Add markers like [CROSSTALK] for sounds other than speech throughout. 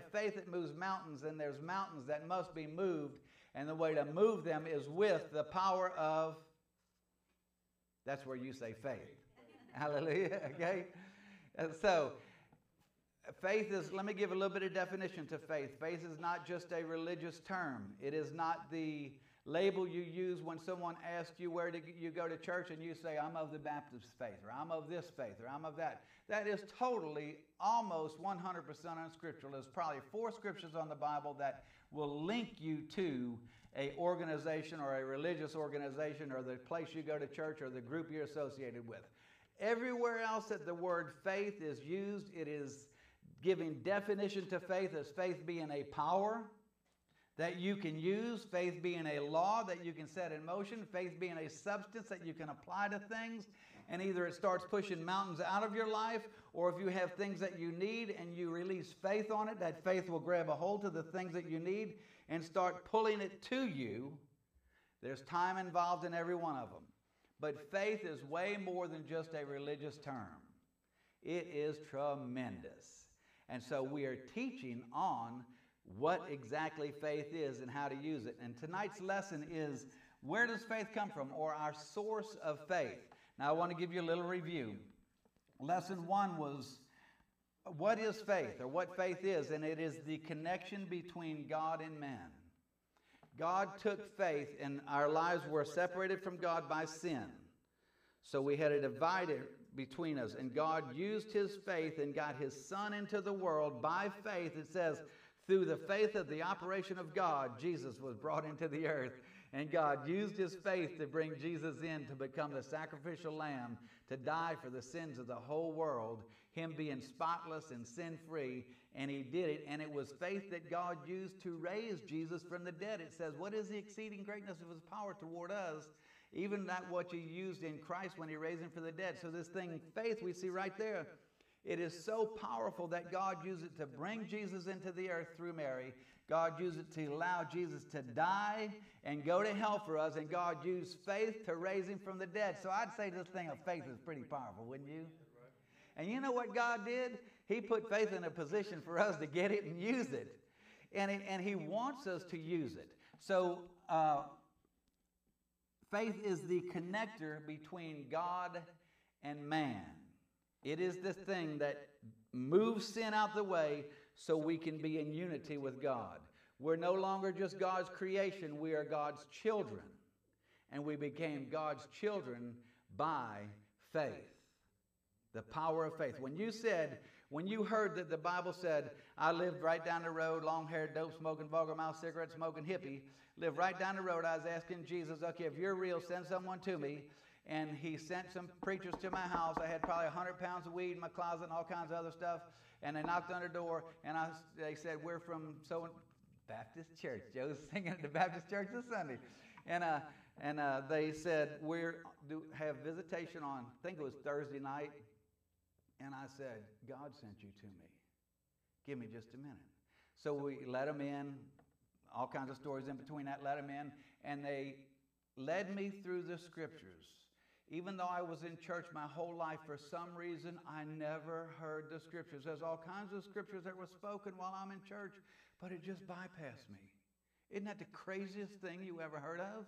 faith that moves mountains, and there's mountains that must be moved, and the way to move them is with the power of. That's where you say faith. [LAUGHS] Hallelujah. Okay? So, faith is, let me give a little bit of definition to faith. Faith is not just a religious term, it is not the label you use when someone asks you where to, you go to church and you say, I'm of the Baptist faith, or I'm of this faith, or I'm of that. That is totally, almost 100% unscriptural. There's probably four scriptures on the Bible that will link you to a organization or a religious organization or the place you go to church or the group you're associated with. Everywhere else that the word faith is used, it is giving definition to faith as faith being a power that you can use, faith being a law that you can set in motion, faith being a substance that you can apply to things, and either it starts pushing mountains out of your life, or if you have things that you need and you release faith on it, that faith will grab a hold to the things that you need and start pulling it to you. There's time involved in every one of them. But faith is way more than just a religious term. It is tremendous. And so we are teaching on what exactly faith is and how to use it. And tonight's lesson is where does faith come from or our source of faith. Now, I want to give you a little review. Lesson one was what is faith or what faith is, and it is the connection between God and man. God took faith, and our lives were separated from God by sin. So we had a divider between us, and God used his faith and got his son into the world by faith. It says, through the faith of the operation of God, Jesus was brought into the earth. And God used his faith to bring Jesus in to become the sacrificial lamb to die for the sins of the whole world, him being spotless and sin free. And he did it. And it was faith that God used to raise Jesus from the dead. It says, What is the exceeding greatness of his power toward us? Even that what you used in Christ when he raised him from the dead. So, this thing, faith, we see right there it is so powerful that God used it to bring Jesus into the earth through Mary. God used it to allow Jesus to die and go to hell for us, and God used faith to raise him from the dead. So I'd say this thing of faith is pretty powerful, wouldn't you? And you know what God did? He put faith in a position for us to get it and use it. And, it, and He wants us to use it. So, uh, faith is the connector between God and man. It is the thing that moves sin out the way so we can be in unity with God. We're no longer just God's creation, we are God's children. And we became God's children by faith. The power of faith. When you said, when you heard that the Bible said, I lived right down the road, long haired, dope smoking, vulgar mouth, cigarette smoking hippie, lived right down the road, I was asking Jesus, okay, if you're real, send someone to me and he sent some preachers to my house. I had probably 100 pounds of weed in my closet and all kinds of other stuff. And they knocked on the door, and I, they said, We're from so Baptist Church. Joe's [LAUGHS] singing at the Baptist Church this Sunday. And, uh, and uh, they said, We have visitation on, I think it was Thursday night. And I said, God sent you to me. Give me just a minute. So we let them in, all kinds of stories in between that, let them in, and they led me through the scriptures even though I was in church my whole life, for some reason, I never heard the scriptures. There's all kinds of scriptures that were spoken while I'm in church, but it just bypassed me. Isn't that the craziest thing you ever heard of?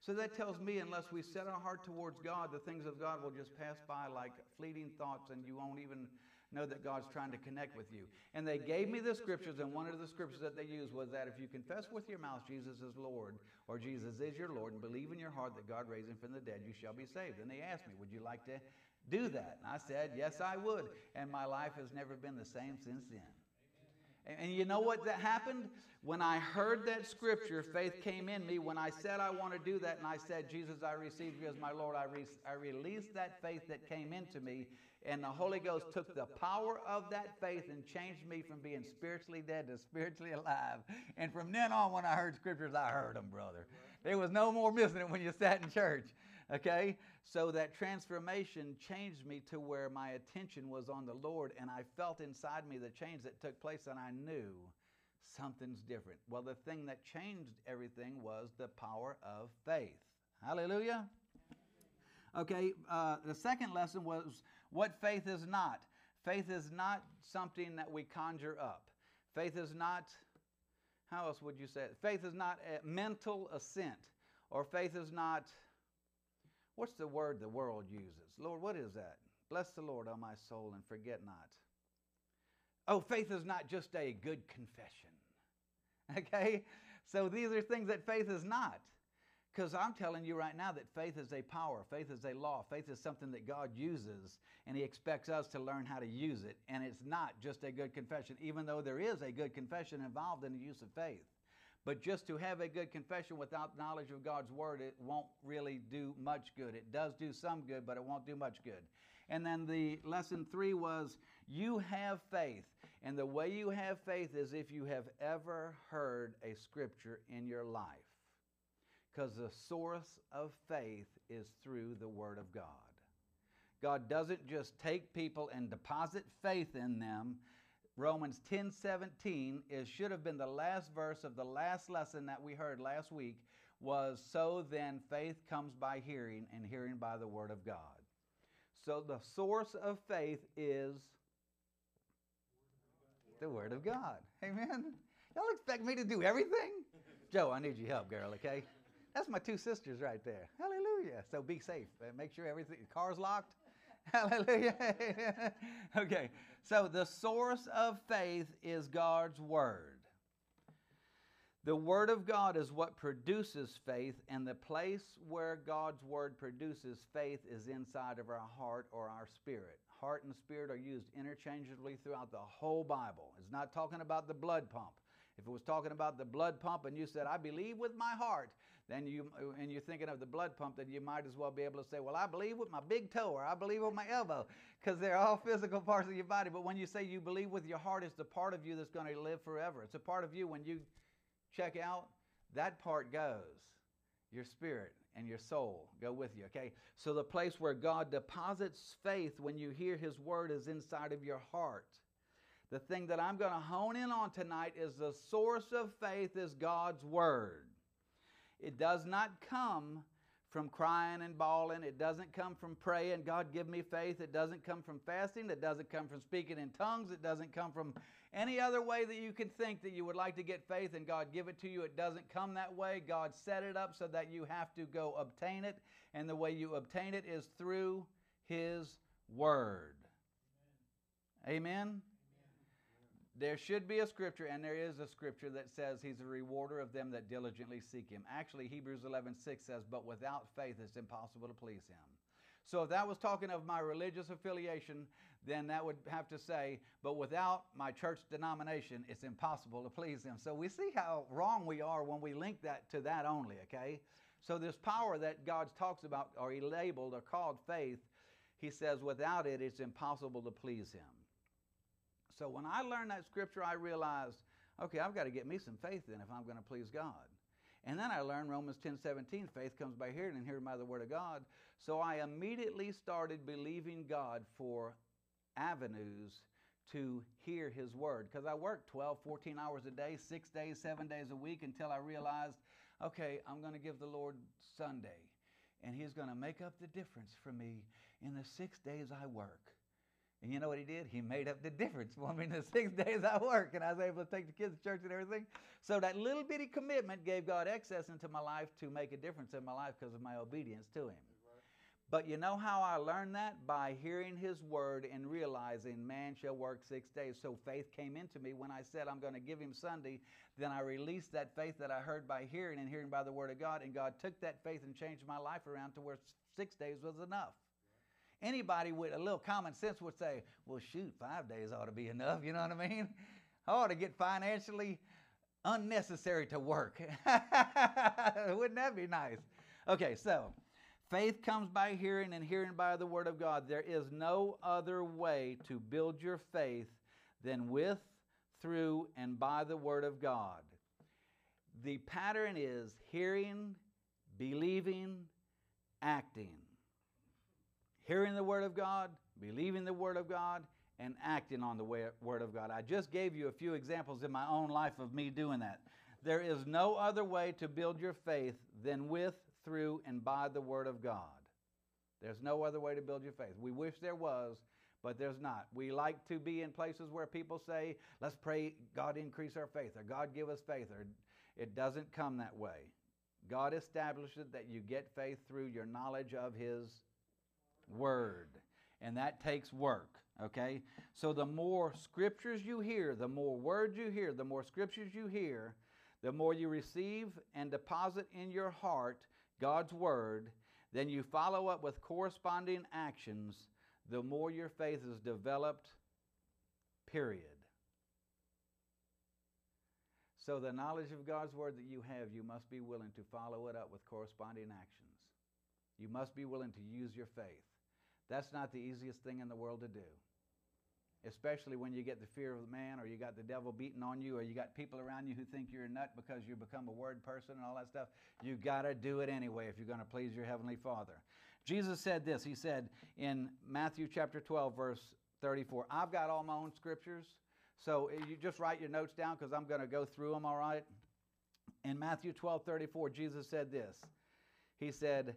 So that tells me, unless we set our heart towards God, the things of God will just pass by like fleeting thoughts, and you won't even know that God's trying to connect with you. And they gave me the scriptures, and one of the scriptures that they used was that if you confess with your mouth Jesus is Lord, or Jesus is your Lord, and believe in your heart that God raised him from the dead, you shall be saved. And they asked me, Would you like to do that? And I said, Yes, I would. And my life has never been the same since then. And you know what that happened? When I heard that scripture, faith came in me. When I said I want to do that, and I said, Jesus, I receive you as my Lord, I, re- I released that faith that came into me. And the Holy Ghost took the power of that faith and changed me from being spiritually dead to spiritually alive. And from then on, when I heard scriptures, I heard them, brother. There was no more missing it when you sat in church. Okay? So that transformation changed me to where my attention was on the Lord, and I felt inside me the change that took place, and I knew something's different. Well, the thing that changed everything was the power of faith. Hallelujah. Okay, uh, the second lesson was what faith is not. Faith is not something that we conjure up. Faith is not, how else would you say it? Faith is not a mental assent, or faith is not, what's the word the world uses? Lord, what is that? Bless the Lord, O my soul, and forget not. Oh, faith is not just a good confession. [LAUGHS] Okay? So these are things that faith is not. Because I'm telling you right now that faith is a power, faith is a law, faith is something that God uses, and He expects us to learn how to use it. And it's not just a good confession, even though there is a good confession involved in the use of faith. But just to have a good confession without knowledge of God's word, it won't really do much good. It does do some good, but it won't do much good. And then the lesson three was you have faith. And the way you have faith is if you have ever heard a scripture in your life because the source of faith is through the Word of God. God doesn't just take people and deposit faith in them. Romans 10 17 is, should have been the last verse of the last lesson that we heard last week was so then faith comes by hearing and hearing by the word of God. So the source of faith is the word of God. Amen. Y'all expect me to do everything? Joe, I need your help, girl, okay? That's my two sisters right there. Hallelujah. So be safe. Make sure everything, car's locked. [LAUGHS] Hallelujah. [LAUGHS] okay. So the source of faith is God's Word. The Word of God is what produces faith, and the place where God's Word produces faith is inside of our heart or our spirit. Heart and spirit are used interchangeably throughout the whole Bible. It's not talking about the blood pump. If it was talking about the blood pump and you said, I believe with my heart, then you and you're thinking of the blood pump, then you might as well be able to say, Well, I believe with my big toe or I believe with my elbow, because they're all physical parts of your body. But when you say you believe with your heart, it's the part of you that's going to live forever. It's a part of you when you check out, that part goes. Your spirit and your soul go with you, okay? So the place where God deposits faith when you hear his word is inside of your heart. The thing that I'm going to hone in on tonight is the source of faith is God's word. It does not come from crying and bawling. It doesn't come from praying, God, give me faith. It doesn't come from fasting. It doesn't come from speaking in tongues. It doesn't come from any other way that you can think that you would like to get faith and God give it to you. It doesn't come that way. God set it up so that you have to go obtain it. And the way you obtain it is through His Word. Amen. Amen? There should be a scripture, and there is a scripture that says he's a rewarder of them that diligently seek him. Actually, Hebrews 11 6 says, But without faith it's impossible to please him. So if that was talking of my religious affiliation, then that would have to say, But without my church denomination, it's impossible to please him. So we see how wrong we are when we link that to that only, okay? So this power that God talks about, or he labeled or called faith, he says, Without it, it's impossible to please him. So when I learned that scripture, I realized, okay, I've got to get me some faith then if I'm going to please God. And then I learned Romans 10 17, faith comes by hearing and hearing by the word of God. So I immediately started believing God for avenues to hear his word because I worked 12, 14 hours a day, six days, seven days a week until I realized, okay, I'm going to give the Lord Sunday and he's going to make up the difference for me in the six days I work. And you know what he did? He made up the difference for me in the six [LAUGHS] days I work, and I was able to take the kids to church and everything. So that little bitty commitment gave God access into my life to make a difference in my life because of my obedience to Him. But you know how I learned that? By hearing His word and realizing man shall work six days. So faith came into me when I said I'm going to give Him Sunday. Then I released that faith that I heard by hearing and hearing by the word of God, and God took that faith and changed my life around to where six days was enough anybody with a little common sense would say, well, shoot, five days ought to be enough. You know what I mean? I [LAUGHS] ought to get financially unnecessary to work. [LAUGHS] Wouldn't that be nice? Okay, so faith comes by hearing, and hearing by the Word of God. There is no other way to build your faith than with, through, and by the Word of God. The pattern is hearing, believing, acting hearing the Word of God, believing the Word of God, and acting on the Word of God. I just gave you a few examples in my own life of me doing that. There is no other way to build your faith than with, through, and by the Word of God. There's no other way to build your faith. We wish there was, but there's not. We like to be in places where people say, let's pray God increase our faith or God give us faith, or it doesn't come that way. God established it that you get faith through your knowledge of His Word, and that takes work. Okay? So the more scriptures you hear, the more words you hear, the more scriptures you hear, the more you receive and deposit in your heart God's Word, then you follow up with corresponding actions, the more your faith is developed, period. So, the knowledge of God's Word that you have, you must be willing to follow it up with corresponding actions. You must be willing to use your faith. That's not the easiest thing in the world to do especially when you get the fear of man or you got the devil beating on you or you got people around you who think you're a nut because you become a word person and all that stuff. You got to do it anyway if you're going to please your heavenly Father. Jesus said this. He said in Matthew chapter 12 verse 34, I've got all my own scriptures. So eh, you just write your notes down because I'm going to go through them, all right? In Matthew 12 34, Jesus said this. He said,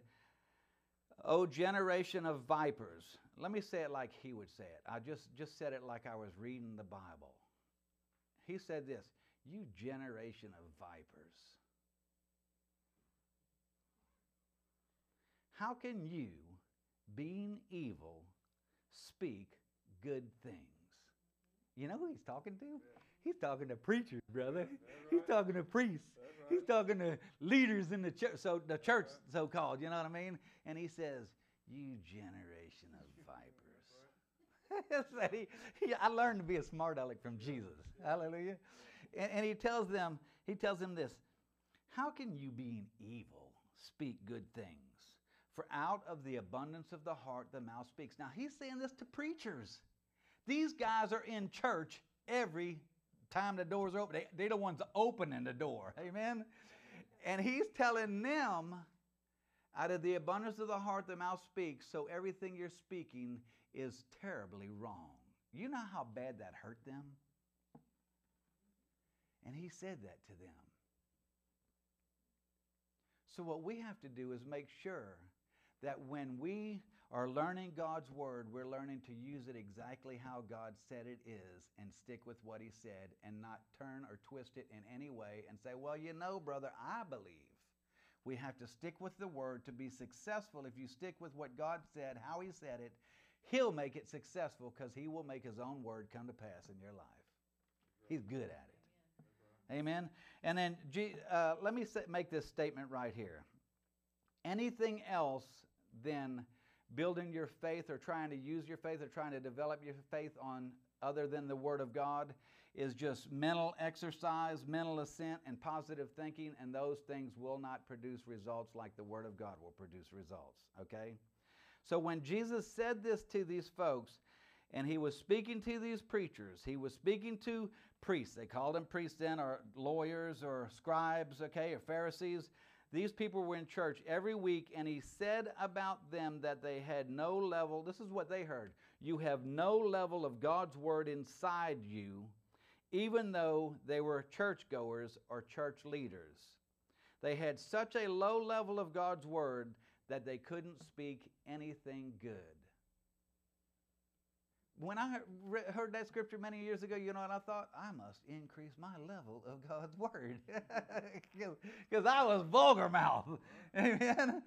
O generation of vipers. Let me say it like he would say it. I just, just said it like I was reading the Bible. He said this You generation of vipers. How can you, being evil, speak good things? You know who he's talking to? He's talking to preachers, brother. Right. He's talking to priests. Right. He's talking to leaders in the church, so the church, right. so called. You know what I mean? And he says, "You generation of vipers. [LAUGHS] he, he, I learned to be a smart aleck from Jesus. Hallelujah. And, and he tells them, he tells them this How can you, being evil, speak good things? For out of the abundance of the heart, the mouth speaks. Now, he's saying this to preachers. These guys are in church every time the doors are open. They, they're the ones opening the door. Amen? And he's telling them, out of the abundance of the heart, the mouth speaks. So everything you're speaking is terribly wrong. You know how bad that hurt them? And he said that to them. So, what we have to do is make sure that when we are learning God's Word, we're learning to use it exactly how God said it is and stick with what He said and not turn or twist it in any way and say, well, you know, brother, I believe. We have to stick with the Word to be successful. If you stick with what God said, how He said it, He'll make it successful because He will make His own word come to pass in your life. He's good at it. Amen. And then uh, let me make this statement right here. Anything else than building your faith or trying to use your faith or trying to develop your faith on other than the Word of God is just mental exercise, mental assent, and positive thinking, and those things will not produce results like the Word of God will produce results. Okay? So when Jesus said this to these folks, and he was speaking to these preachers, he was speaking to priests. They called them priests then, or lawyers, or scribes, okay, or Pharisees. These people were in church every week, and he said about them that they had no level. This is what they heard you have no level of God's word inside you, even though they were churchgoers or church leaders. They had such a low level of God's word that they couldn't speak anything good. When I heard that scripture many years ago, you know what I thought? I must increase my level of God's word. [LAUGHS] Because I was vulgar mouth. [LAUGHS] Amen.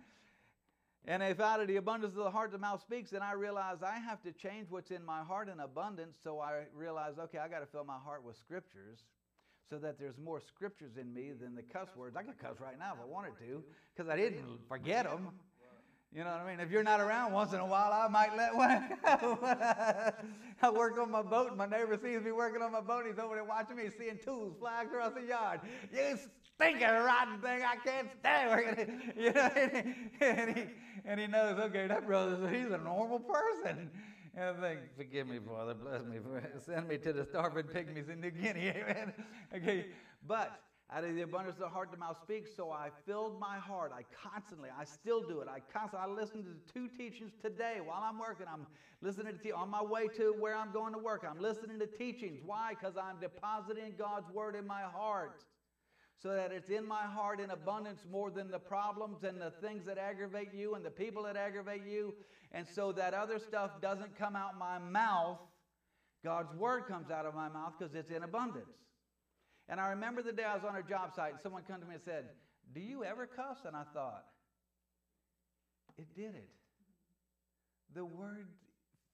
And if out of the abundance of the heart the mouth speaks, then I realize I have to change what's in my heart in abundance. So I realize, okay, I got to fill my heart with scriptures so that there's more scriptures in me than the cuss words. I could cuss right now if I wanted to because I didn't forget them. You know what I mean? If you're not around once in a while, I might let one go. [LAUGHS] I work on my boat, and my neighbor sees me working on my boat. He's over there watching me, seeing tools flying across the yard. You stinking rotten thing! I can't stand working. [LAUGHS] You know, and he, and he, and he knows, okay, that brother, he's a normal person. And I think, forgive me, Father, bless me, [LAUGHS] send me to the starving pygmies in New Guinea, amen. Okay, but out of the abundance of the heart, the mouth speaks. So I filled my heart. I constantly, I still do it. I constantly, I listen to two teachings today while I'm working. I'm listening to, on my way to where I'm going to work. I'm listening to teachings. Why? Because I'm depositing God's word in my heart. so that it's in my heart in abundance more than the problems and the things that aggravate you and the people that aggravate you. And so that other stuff doesn't come out my mouth. God's word comes out of my mouth because it's in abundance. And I remember the day I was on a job site and someone came to me and said, Do you ever cuss? And I thought, It did it. The word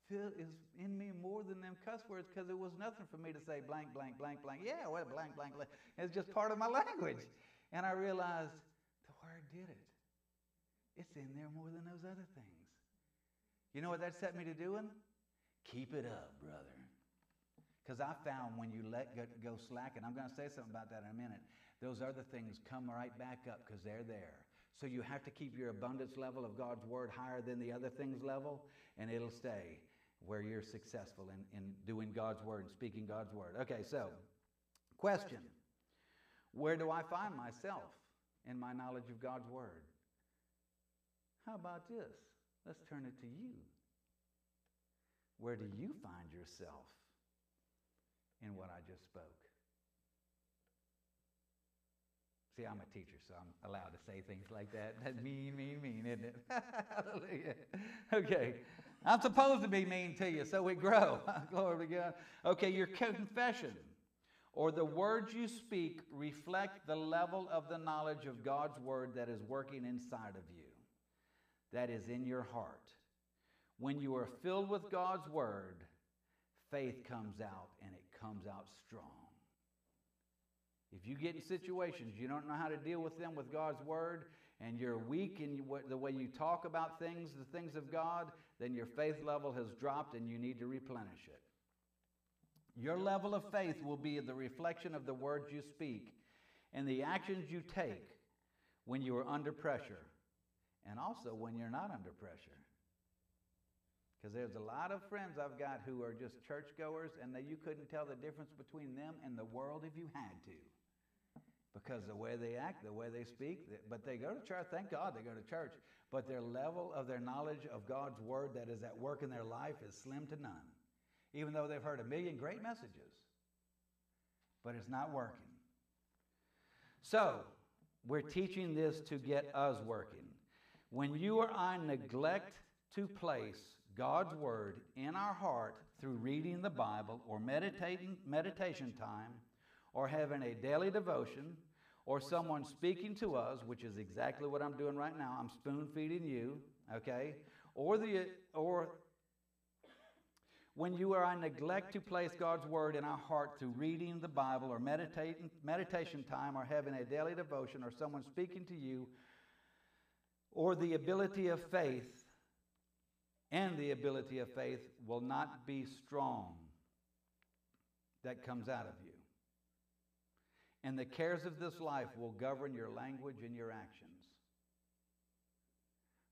is in me more than them cuss words because it was nothing for me to say blank, blank, blank, blank. Yeah, well, blank, blank, blank. It's just part of my [LAUGHS] language. And I realized the word did it. It's in there more than those other things. You know what that set me to doing? Keep it up, brother. Because I found when you let go, go slack, and I'm going to say something about that in a minute, those other things come right back up because they're there. So you have to keep your abundance level of God's word higher than the other things level, and it'll stay where you're successful in, in doing God's word and speaking God's word. Okay, so question Where do I find myself in my knowledge of God's word? How about this? Let's turn it to you. Where do you find yourself in what I just spoke? See, I'm a teacher, so I'm allowed to say things like that. [LAUGHS] That's mean, mean, mean, isn't it? [LAUGHS] Hallelujah. Okay. I'm supposed to be mean to you, so we grow. [LAUGHS] Glory to God. Okay, your confession or the words you speak reflect the level of the knowledge of God's word that is working inside of you, that is in your heart. When you are filled with God's word, faith comes out and comes out strong. If you get in situations you don't know how to deal with them with God's word, and you're weak in the way you talk about things, the things of God, then your faith level has dropped and you need to replenish it. Your level of faith will be the reflection of the words you speak and the actions you take when you are under pressure and also when you're not under pressure. Because there's a lot of friends I've got who are just churchgoers and that you couldn't tell the difference between them and the world if you had to because the way they act, the way they speak, but they go to church. Thank God they go to church. But their level of their knowledge of God's word that is at work in their life is slim to none, even though they've heard a million great messages. But it's not working. So, we're teaching this to get us working. When you or I neglect to place God's word in our heart through reading the Bible or meditating meditation time or having a daily devotion or someone speaking to us, which is exactly what I'm doing right now. I'm spoon feeding you, okay? Or the or when you or I neglect to place God's word in our heart through reading the Bible or meditating, meditation time or having a daily devotion or someone speaking to you, or the ability of faith and the ability of faith will not be strong that comes out of you and the cares of this life will govern your language and your actions.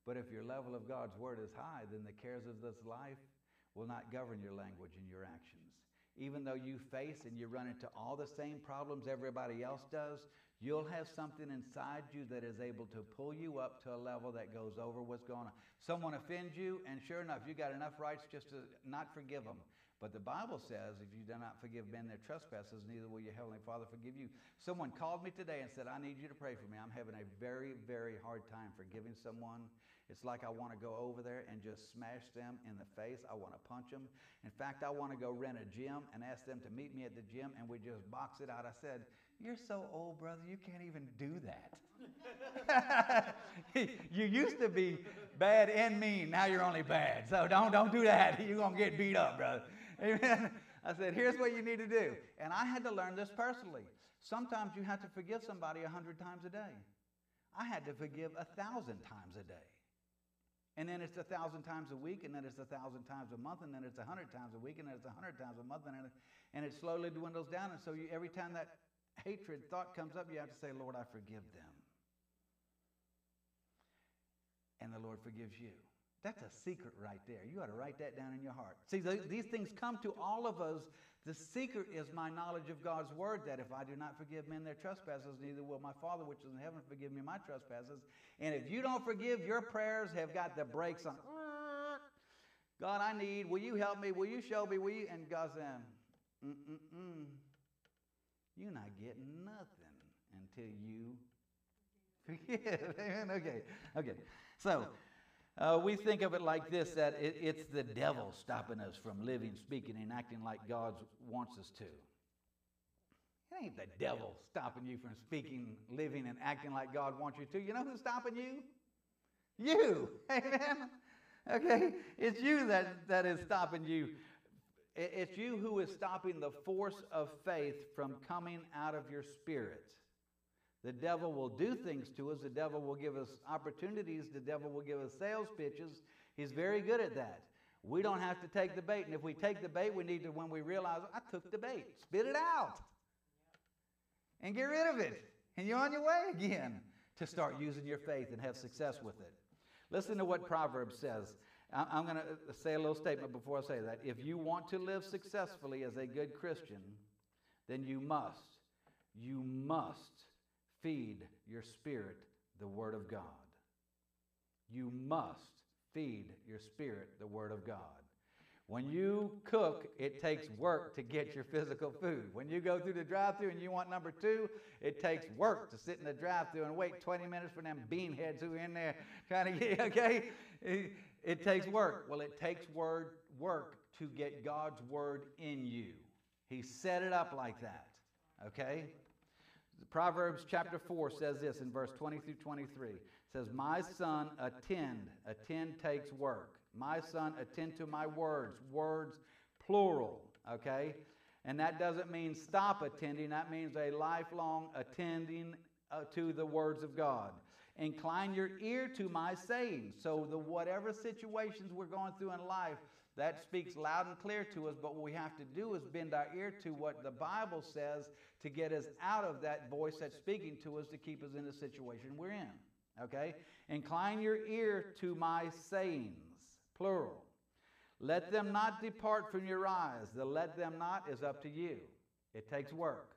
But if your level of God's word is high, then the cares of this life will not govern your language and your actions. Even though you face and you run into all the same problems everybody else does, you'll have something inside you that is able to pull you up to a level that goes over what's going on. Someone offends you, and sure enough, you got enough rights just to not forgive them. But the Bible says, if you do not forgive men their trespasses, neither will your heavenly Father forgive you. Someone called me today and said, I need you to pray for me. I'm having a very, very hard time forgiving someone. It's like I want to go over there and just smash them in the face. I want to punch them. In fact, I want to go rent a gym and ask them to meet me at the gym and we just box it out. I said, You're so old, brother, you can't even do that. [LAUGHS] you used to be bad and mean. Now you're only bad. So don't, don't do that. [LAUGHS] You're going to get beat up, brother. [LAUGHS] Amen. I said, here's what you need to do. And I had to learn this personally. Sometimes you have to forgive somebody a hundred times a day. I had to forgive a thousand times a day. And then it's a thousand times a week, and then it's a thousand times a month, and then it's a hundred times a week, and then it's a hundred times a month, and it, and it slowly dwindles down. And so you, every time that hatred thought comes up, you have to say, Lord, I forgive them. And the Lord forgives you. That's a secret right there. You ought to write that down in your heart. See, these things come to all of us. The secret is my knowledge of God's word that if I do not forgive men their trespasses, neither will my Father which is in heaven forgive me my trespasses. And if you don't forgive, your prayers have got the brakes on. God, I need, will you help me? Will you show me? Will you? And God said, mm-mm-mm. You're not getting nothing. until you forgive. Amen. [LAUGHS] Okay. Okay. So uh, we think of it like this that it, it's the devil stopping us from living, speaking, and acting like God wants us to. It ain't the devil stopping you from speaking, living, and acting like God wants you to. You know who's stopping you? You. [LAUGHS] Amen. Okay? It's you that, that is stopping you. It's you who is stopping the force of faith from coming out of your spirit. The devil will do things to us. The devil will give us opportunities. The devil will give us sales pitches. He's very good at that. We don't have to take the bait. And if we take the bait, we need to, when we realize, I took the bait, spit it out and get rid of it. And you're on your way again to start using your faith and have success with it. Listen to what Proverbs says. I'm going to say a little statement before I say that. If you want to live successfully as a good Christian, then you must, you must feed your spirit the Word of God. You must feed your spirit the Word of God. When you cook, it takes work to get your physical food. When you go through the drive through and you want number [LAUGHS] two, it takes work to sit in the drive through and wait 20 minutes for them bean heads who are in there [LAUGHS] trying to get, [LAUGHS] okay? It, it takes work. Well, it takes word, work to get God's word in you. He set it up like that, okay? Proverbs chapter 4 says this in verse 20 through 23. Says, My son, attend. Attend takes work. My son, attend to my words. Words, plural, okay? And that doesn't mean stop attending, that means a lifelong attending uh, to the words of God. Incline your ear to my sayings. So, the whatever situations we're going through in life, that speaks loud and clear to us, but what we have to do is bend our ear to what the Bible says to get us out of that voice that's speaking to us to keep us in the situation we're in. Okay? Incline your ear to my sayings plural. Let them not depart from your eyes. The let them not is up to you. It takes work.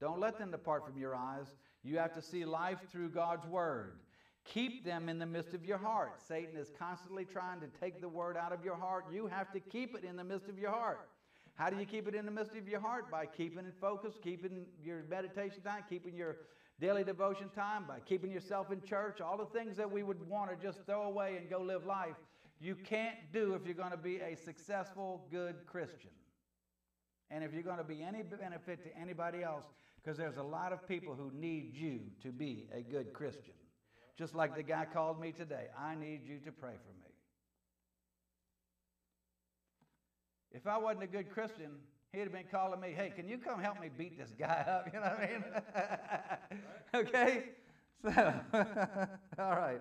Don't let them depart from your eyes. You have to see life through God's word. Keep them in the midst of your heart. Satan is constantly trying to take the word out of your heart. You have to keep it in the midst of your heart. How do you keep it in the midst of your heart? By keeping it focused, keeping your meditation time, keeping your daily devotion time, by keeping yourself in church, all the things that we would want to just throw away and go live life you can't do if you're going to be a successful, good Christian. And if you're going to be any benefit to anybody else, because there's a lot of people who need you to be a good Christian. Just like the guy called me today, I need you to pray for me. If I wasn't a good Christian, he'd have been calling me, hey, can you come help me beat this guy up? [LAUGHS] You know what I mean? [LAUGHS] okay? So, [LAUGHS] all right.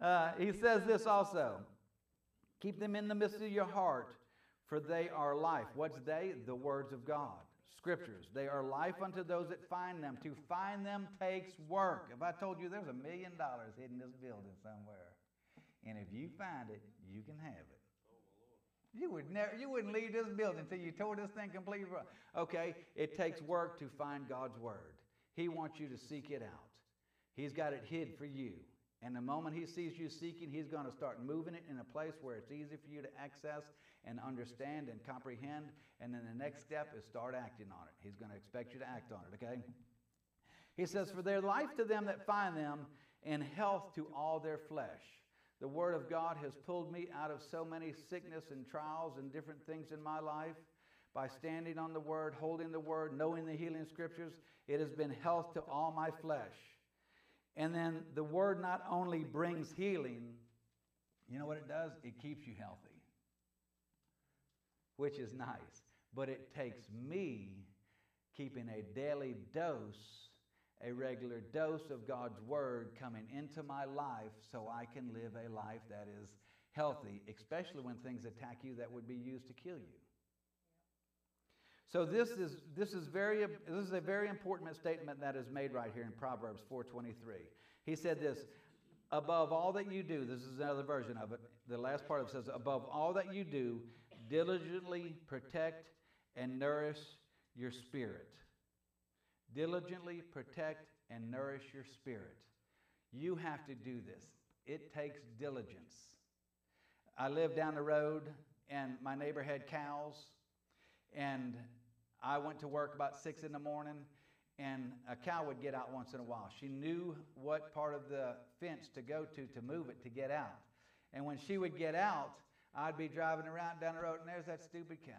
Uh, he says this also Keep them in the midst of your heart, for they are life. What's they? The words of God, scriptures. They are life unto those that find them. To find them takes work. If I told you there's a million dollars hidden in this building somewhere, and if you find it, you can have it. You would never, you wouldn't leave this building until you tore this thing completely wrong. Okay, it takes work to find God's word. He wants you to seek it out. He's got it hid for you. And the moment he sees you seeking, he's going to start moving it in a place where it's easy for you to access and understand and comprehend. And then the next step is start acting on it. He's going to expect you to act on it, okay? He says, For their life to them that find them, and health to all their flesh. The Word of God has pulled me out of so many sickness and trials and different things in my life. By standing on the Word, holding the Word, knowing the healing Scriptures, it has been health to all my flesh. And then the word not only brings healing, you know what it does? It keeps you healthy, which is nice. But it takes me keeping a daily dose, a regular dose of God's word coming into my life so I can live a life that is healthy, especially when things attack you that would be used to kill you. So this is, this is, very, this is a very important statement that is made right here in Proverbs 4.23. He said this, above all that you do, this is another version of it. The last part of it says, above all that you do, diligently protect and nourish your spirit. Diligently protect and nourish your spirit. You have to do this. It takes diligence. I lived down the road, and my neighbor had cows, and I went to work about six in the morning, and a cow would get out once in a while. She knew what part of the fence to go to to move it to get out. And when she would get out, I'd be driving around down the road, and there's that stupid cow.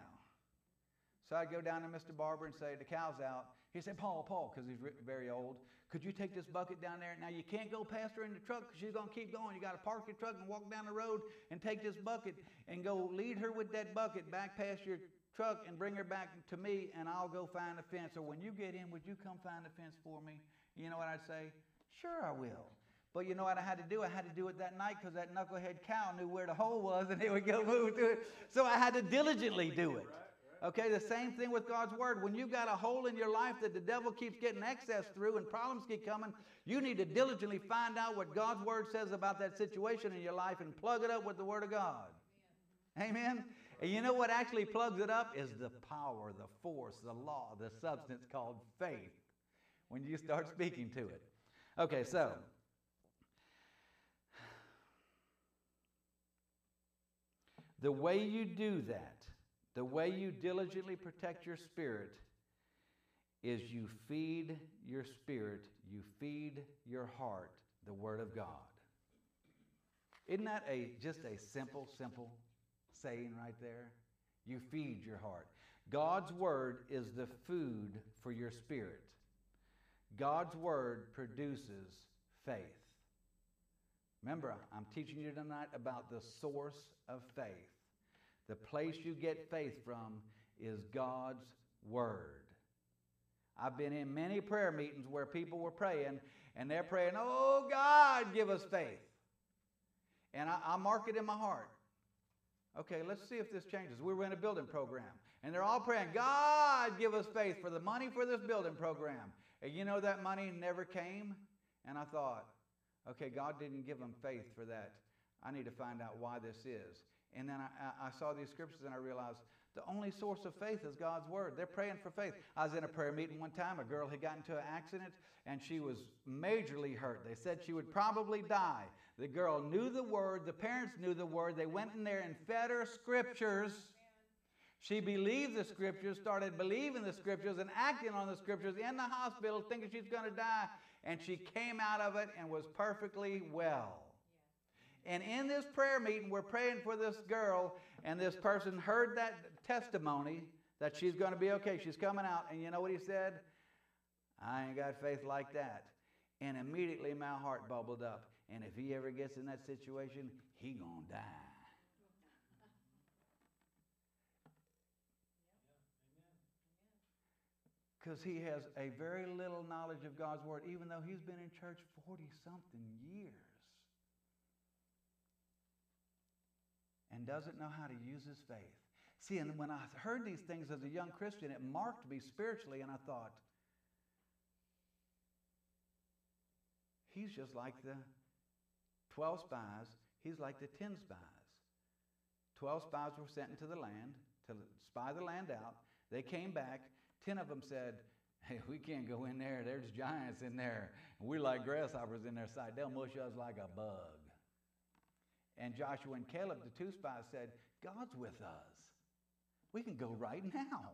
So I'd go down to Mr. Barber and say, The cow's out. He said, Paul, Paul, because he's very old, could you take this bucket down there? Now, you can't go past her in the truck because she's going to keep going. You got to park your truck and walk down the road and take this bucket and go lead her with that bucket back past your truck and bring her back to me, and I'll go find the fence. Or when you get in, would you come find the fence for me? You know what I'd say? Sure, I will. But you know what I had to do? I had to do it that night because that knucklehead cow knew where the hole was and it would go move to it. So I had to diligently do it. Okay, the same thing with God's Word. When you've got a hole in your life that the devil keeps getting access through and problems keep coming, you need to diligently find out what God's Word says about that situation in your life and plug it up with the Word of God. Amen? And you know what actually plugs it up? Is the power, the force, the law, the substance called faith when you start speaking to it. Okay, so. The way you do that the way you diligently protect your spirit is you feed your spirit, you feed your heart the Word of God. Isn't that a just a simple, simple saying right there? You feed your heart. God's Word is the food for your spirit. God's Word produces faith. Remember, I'm teaching you tonight about the source of faith. The place you get faith from is God's Word. I've been in many prayer meetings where people were praying and they're praying, Oh God, give us faith. And I, I mark it in my heart. Okay, let's see if this changes. We were in a building program and they're all praying, God, give us faith for the money for this building program. And you know that money never came? And I thought, okay, God didn't give them faith for that. I need to find out why this is. And then I, I saw these scriptures and I realized the only source of faith is God's word. They're praying for faith. I was in a prayer meeting one time. A girl had gotten into an accident and she was majorly hurt. They said she would probably die. The girl knew the word. The parents knew the word. They went in there and fed her scriptures. She believed the scriptures, started believing the scriptures and acting on the scriptures in the hospital, thinking she's going to die. And she came out of it and was perfectly well. And in this prayer meeting, we're praying for this girl, and this person heard that testimony that she's going to be okay. She's coming out. And you know what he said? I ain't got faith like that. And immediately my heart bubbled up. And if he ever gets in that situation, he going to die. Because he has a very little knowledge of God's word, even though he's been in church 40 something years. And doesn't know how to use his faith. See, and when I heard these things as a young Christian, it marked me spiritually, and I thought, he's just like the 12 spies, he's like the 10 spies. 12 spies were sent into the land to spy the land out. They came back. 10 of them said, Hey, we can't go in there. There's giants in there. We're like grasshoppers in their sight. They'll mush us like a bug. And Joshua and Caleb, the two spies, said, God's with us. We can go right now.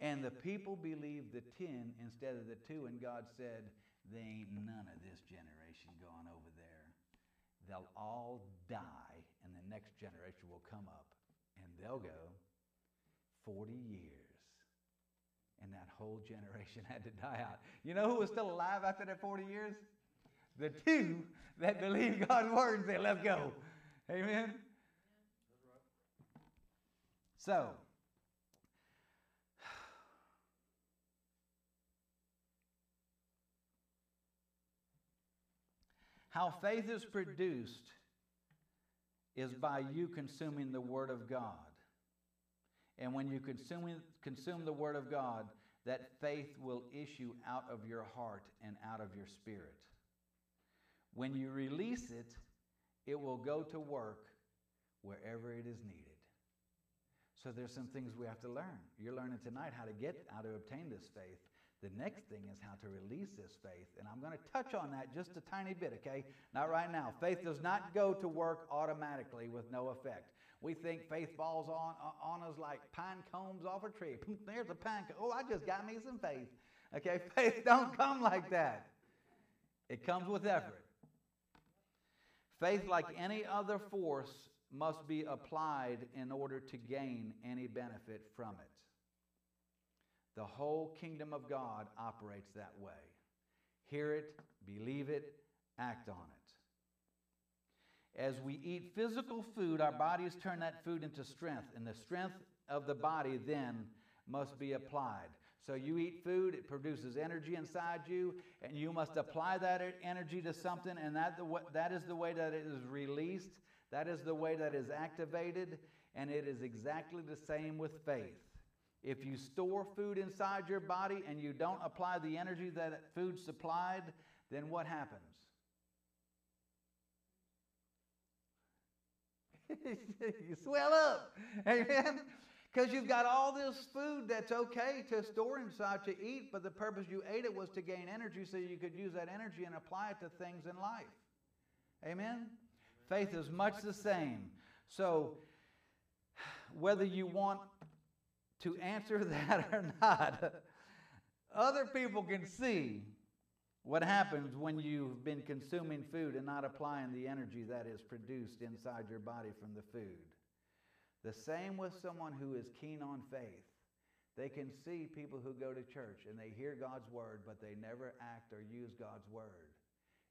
And the people believed the 10 instead of the two, and God said, They ain't none of this generation going over there. They'll all die, and the next generation will come up, and they'll go 40 years. And that whole generation [LAUGHS] had to die out. You know who was still alive after that 40 years? The two that believe God's word and say, let's go. Amen? So, how faith is produced is by you consuming the Word of God. And when you consume, consume the Word of God, that faith will issue out of your heart and out of your spirit. When you release it, it will go to work wherever it is needed. So there's some things we have to learn. You're learning tonight how to get, how to obtain this faith. The next thing is how to release this faith. And I'm going to touch on that just a tiny bit, okay? Not right now. Faith does not go to work automatically with no effect. We think faith falls on, on us like pine cones off a tree. [LAUGHS] There's a pine cone. Oh, I just got me some faith. Okay, [LAUGHS] faith don't come like that. It comes with effort. Faith, like any other force, must be applied in order to gain any benefit from it. The whole kingdom of God operates that way. Hear it, believe it, act on it. As we eat physical food, our bodies turn that food into strength, and the strength of the body then must be applied. So you eat food, it produces energy inside you, and you must apply that energy to something, and that, the, that is the way that it is released, that is the way that is activated, and it is exactly the same with faith. If you store food inside your body and you don't apply the energy that food supplied, then what happens? [LAUGHS] you swell up. Amen. Because you've got all this food that's okay to store inside to eat, but the purpose you ate it was to gain energy so you could use that energy and apply it to things in life. Amen? Faith is much the same. So, whether you want to answer [LAUGHS] that or not, other people can see what happens when you've been consuming food and not applying the energy that is produced inside your body from the food. The same with someone who is keen on faith. They can see people who go to church and they hear God's word, but they never act or use God's word.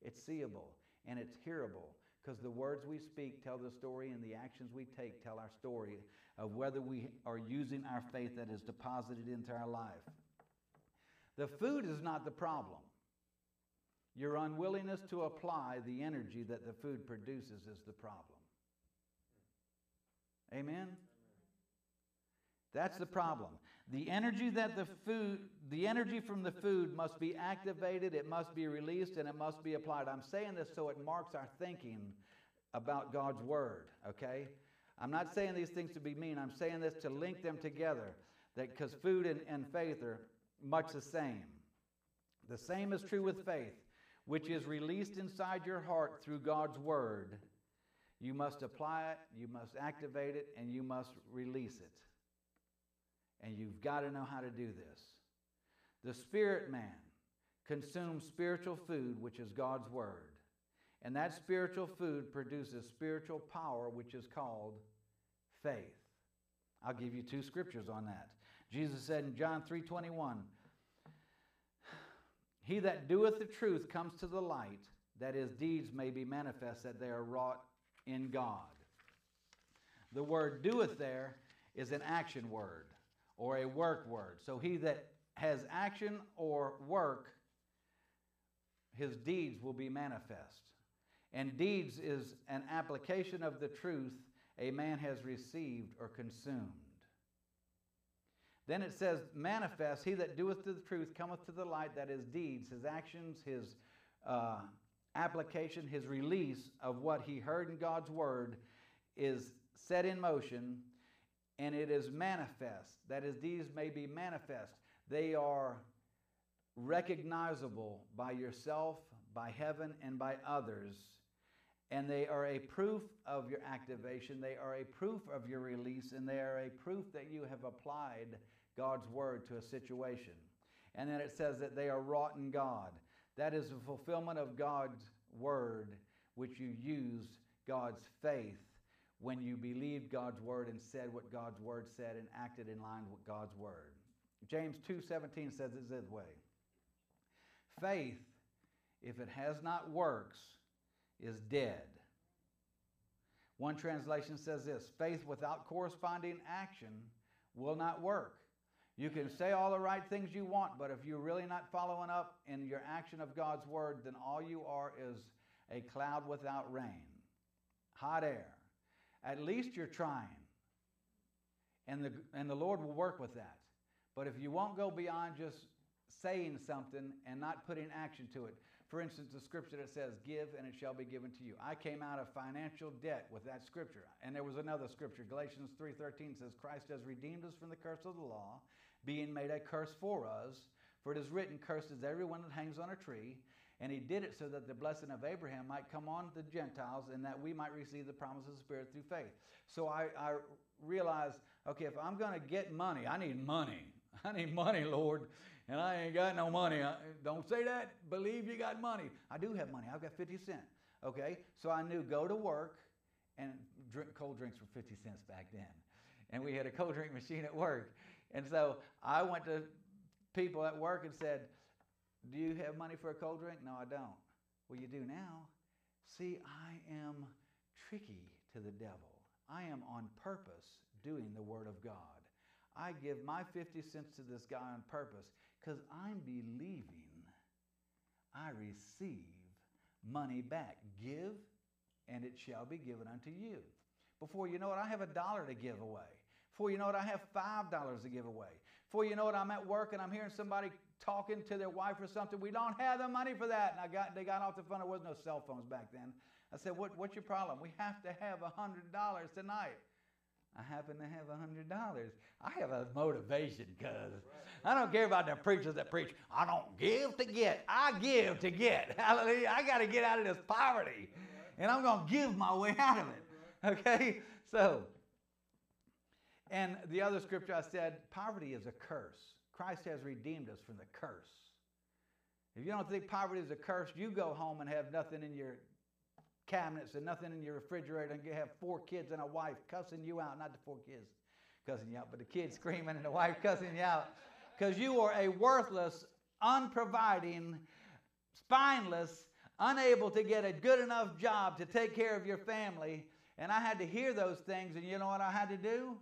It's seeable and it's hearable because the words we speak tell the story and the actions we take tell our story of whether we are using our faith that is deposited into our life. The food is not the problem. Your unwillingness to apply the energy that the food produces is the problem. Amen? That's the problem. The energy that the food, the energy from the food must be activated, it must be released, and it must be applied. I'm saying this so it marks our thinking about God's word, okay? I'm not saying these things to be mean. I'm saying this to link them together. That because food and, and faith are much the same. The same is true with faith, which is released inside your heart through God's word you must apply it, you must activate it, and you must release it. And you've got to know how to do this. The spirit man consumes spiritual food, which is God's word. And that spiritual food produces spiritual power, which is called faith. I'll give you two scriptures on that. Jesus said in John 3:21, "He that doeth the truth comes to the light, that his deeds may be manifest that they are wrought in God. The word doeth there is an action word or a work word. So he that has action or work, his deeds will be manifest. And deeds is an application of the truth a man has received or consumed. Then it says, manifest, he that doeth the truth cometh to the light, that is deeds, his actions, his uh, application, his release of what he heard in God's word is set in motion and it is manifest. That is, these may be manifest. They are recognizable by yourself, by heaven, and by others. And they are a proof of your activation. They are a proof of your release, and they are a proof that you have applied God's word to a situation. And then it says that they are wrought in God. That is the fulfillment of God's word, which you used God's faith when you believed God's word and said what God's word said and acted in line with God's word. James 2:17 says it this way. Faith, if it has not works, is dead. One translation says this faith without corresponding action will not work. You can say all the right things you want, but if you're really not following up in your action of God's word, then all you are is a cloud without rain, hot air. At least you're trying. And the, and the Lord will work with that. But if you won't go beyond just saying something and not putting action to it, for instance, the scripture that says, Give and it shall be given to you. I came out of financial debt with that scripture. And there was another scripture, Galatians 3.13 says, Christ has redeemed us from the curse of the law, being made a curse for us. For it is written, Cursed is everyone that hangs on a tree. And he did it so that the blessing of Abraham might come on the Gentiles and that we might receive the promise of the Spirit through faith. So I, I realized, okay, if I'm going to get money, I need money. [LAUGHS] I need money, Lord. And I ain't got no money. I, don't say that. Believe you got money. I do have money. I've got 50 cents. Okay? So I knew go to work and drink cold drinks were 50 cents back then. And we had a cold drink machine at work. And so I went to people at work and said, Do you have money for a cold drink? No, I don't. Well, you do now. See, I am tricky to the devil. I am on purpose doing the Word of God. I give my 50 cents to this guy on purpose because I'm believing I receive money back. Give, and it shall be given unto you. Before you know it, I have a dollar to give away. Before you know it, I have $5 to give away. Before you know it, I'm at work and I'm hearing somebody talking to their wife or something. We don't have the money for that. And I got, they got off the phone. There was no cell phones back then. I said, what, What's your problem? We have to have $100 tonight. I happen to have $100. I have a motivation because I don't care about the preachers that preach, I don't give to get, I give to get. [LAUGHS] Hallelujah. I got to get out of this poverty. And I'm going to give my way out of it. Okay? So, and the other scripture I said, poverty is a curse. Christ has redeemed us from the curse. If you don't think poverty is a curse, you go home and have nothing in your cabinets and nothing in your refrigerator and you have four kids and a wife cussing you out. Not the four kids cussing you out, but the kids screaming and the wife [LAUGHS] cussing you out. Because you are a worthless, unproviding, spineless, unable to get a good enough job to take care of your family. And I had to hear those things, and you know what I had to do?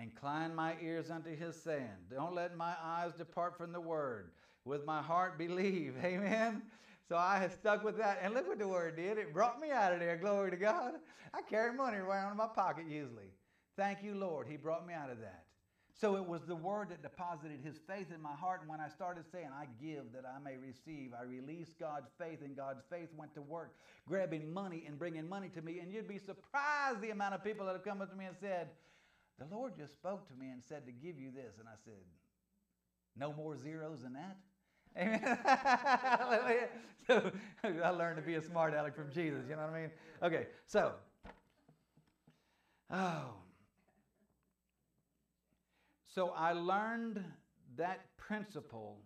Incline my ears unto his saying. Don't let my eyes depart from the word. With my heart believe. [LAUGHS] Amen. So I have stuck with that. And look what the word did. It brought me out of there. Glory to God. I carry money around in my pocket usually. Thank you, Lord. He brought me out of that. So it was the word that deposited his faith in my heart. And when I started saying, I give that I may receive, I released God's faith, and God's faith went to work, grabbing money and bringing money to me. And you'd be surprised the amount of people that have come up to me and said, The Lord just spoke to me and said to give you this. And I said, No more zeros than that? Amen. [LAUGHS] so [LAUGHS] I learned to be a smart aleck from Jesus. You know what I mean? Okay, so, oh. So I learned that principle